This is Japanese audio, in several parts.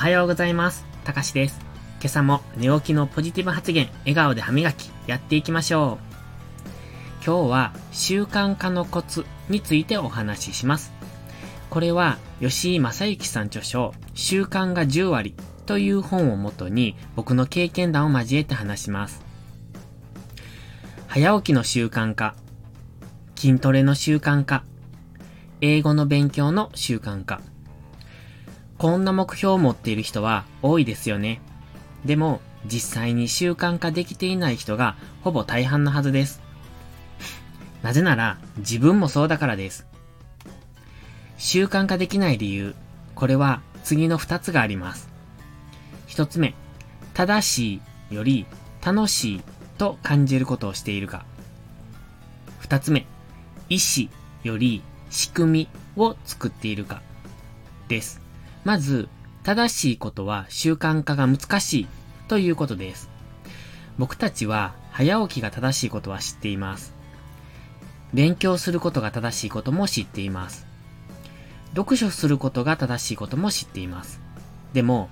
おはようございます。たかしです。今朝も寝起きのポジティブ発言、笑顔で歯磨き、やっていきましょう。今日は習慣化のコツについてお話しします。これは吉井正幸さん著書、習慣が10割という本をもとに僕の経験談を交えて話します。早起きの習慣化、筋トレの習慣化、英語の勉強の習慣化、こんな目標を持っている人は多いですよね。でも、実際に習慣化できていない人がほぼ大半のはずです。なぜなら、自分もそうだからです。習慣化できない理由、これは次の二つがあります。一つ目、正しいより楽しいと感じることをしているか。二つ目、意思より仕組みを作っているか。です。まず、正しいことは習慣化が難しいということです。僕たちは早起きが正しいことは知っています。勉強することが正しいことも知っています。読書することが正しいことも知っています。でも、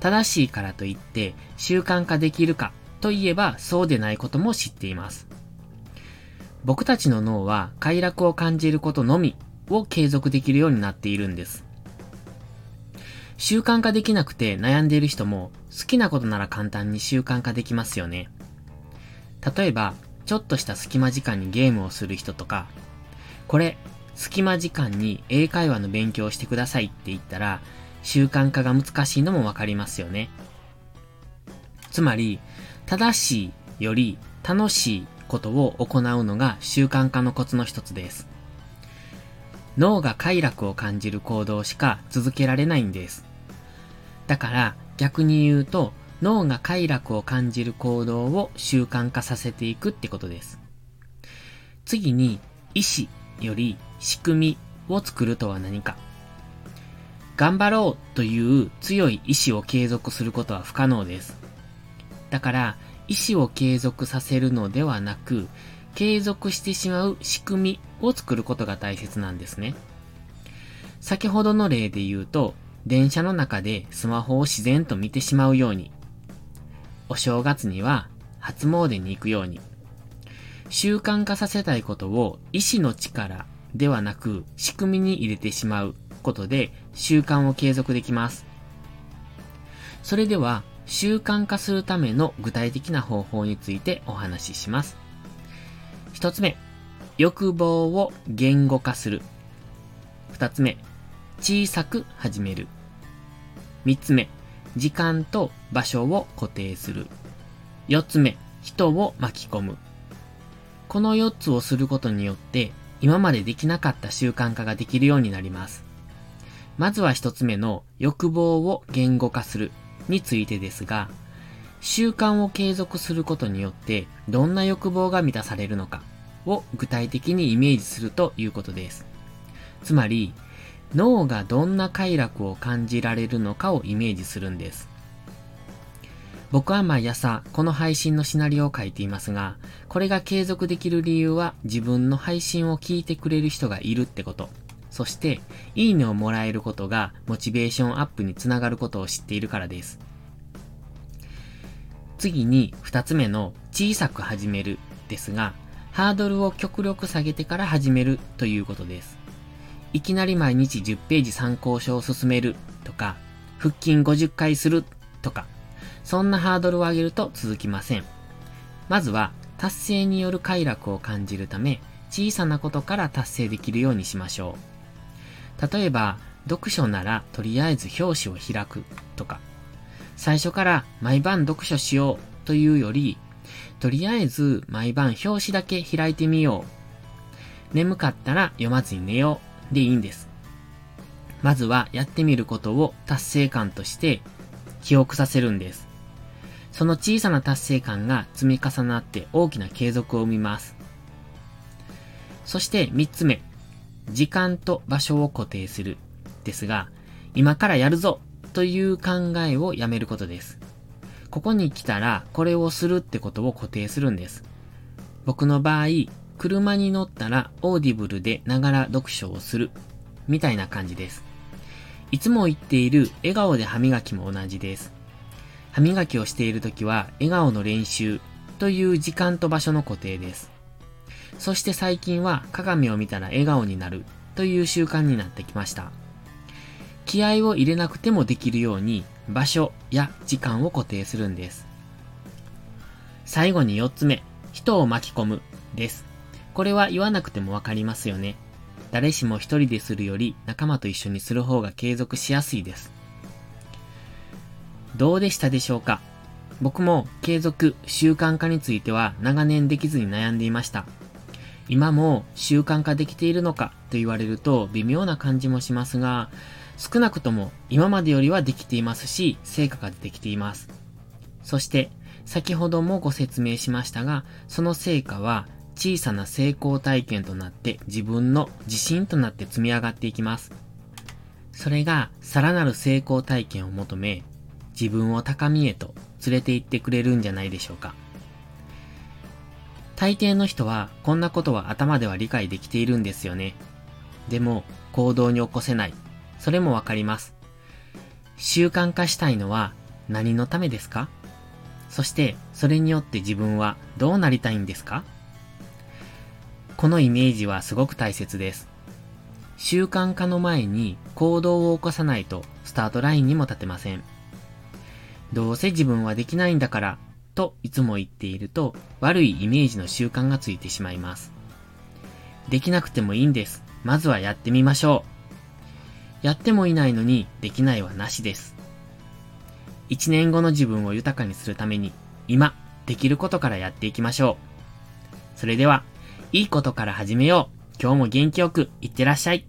正しいからといって習慣化できるかといえばそうでないことも知っています。僕たちの脳は快楽を感じることのみを継続できるようになっているんです。習慣化できなくて悩んでいる人も好きなことなら簡単に習慣化できますよね。例えば、ちょっとした隙間時間にゲームをする人とか、これ、隙間時間に英会話の勉強をしてくださいって言ったら、習慣化が難しいのもわかりますよね。つまり、正しいより楽しいことを行うのが習慣化のコツの一つです。脳が快楽を感じる行動しか続けられないんです。だから逆に言うと脳が快楽を感じる行動を習慣化させていくってことです。次に意志より仕組みを作るとは何か。頑張ろうという強い意志を継続することは不可能です。だから意志を継続させるのではなく、継続してしまう仕組みを作ることが大切なんですね。先ほどの例で言うと、電車の中でスマホを自然と見てしまうように、お正月には初詣に行くように、習慣化させたいことを意志の力ではなく仕組みに入れてしまうことで習慣を継続できます。それでは習慣化するための具体的な方法についてお話しします。一つ目、欲望を言語化する。二つ目、小さく始める。三つ目、時間と場所を固定する。四つ目、人を巻き込む。この四つをすることによって、今までできなかった習慣化ができるようになります。まずは一つ目の欲望を言語化するについてですが、習慣を継続することによってどんな欲望が満たされるのかを具体的にイメージするということです。つまり、脳がどんな快楽を感じられるのかをイメージするんです。僕は毎朝この配信のシナリオを書いていますが、これが継続できる理由は自分の配信を聞いてくれる人がいるってこと。そして、いいねをもらえることがモチベーションアップにつながることを知っているからです。次に二つ目の小さく始めるですが、ハードルを極力下げてから始めるということです。いきなり毎日10ページ参考書を進めるとか、腹筋50回するとか、そんなハードルを上げると続きません。まずは、達成による快楽を感じるため、小さなことから達成できるようにしましょう。例えば、読書ならとりあえず表紙を開くとか、最初から毎晩読書しようというより、とりあえず毎晩表紙だけ開いてみよう。眠かったら読まずに寝よう。でいいんです。まずはやってみることを達成感として記憶させるんです。その小さな達成感が積み重なって大きな継続を生みます。そして三つ目、時間と場所を固定するですが、今からやるぞという考えをやめることです。ここに来たらこれをするってことを固定するんです。僕の場合、車に乗ったらオーディブルでながら読書をする。みたいな感じです。いつも言っている笑顔で歯磨きも同じです。歯磨きをしている時は笑顔の練習という時間と場所の固定です。そして最近は鏡を見たら笑顔になるという習慣になってきました。気合を入れなくてもできるように場所や時間を固定するんです。最後に4つ目、人を巻き込むです。これは言わなくてもわかりますよね。誰しも一人でするより仲間と一緒にする方が継続しやすいです。どうでしたでしょうか？僕も継続、習慣化については長年できずに悩んでいました。今も習慣化できているのか？と言われると微妙な感じもしますが、少なくとも今までよりはできていますし、成果が出てきています。そして、先ほどもご説明しましたが、その成果は小さな成功体験となって自分の自信となって積み上がっていきます。それがさらなる成功体験を求め、自分を高みへと連れて行ってくれるんじゃないでしょうか。大抵の人はこんなことは頭では理解できているんですよね。でも行動に起こせない。それもわかります。習慣化したいのは何のためですか？そしてそれによって自分はどうなりたいんですか？このイメージはすごく大切です。習慣化の前に行動を起こさないとスタートラインにも立てません。どうせ自分はできないんだからといつも言っていると悪いイメージの習慣がついてしまいます。できなくてもいいんです。まずはやってみましょう。やってもいないのにできないはなしです。一年後の自分を豊かにするために今できることからやっていきましょう。それでは、いいことから始めよう。今日も元気よくいってらっしゃい。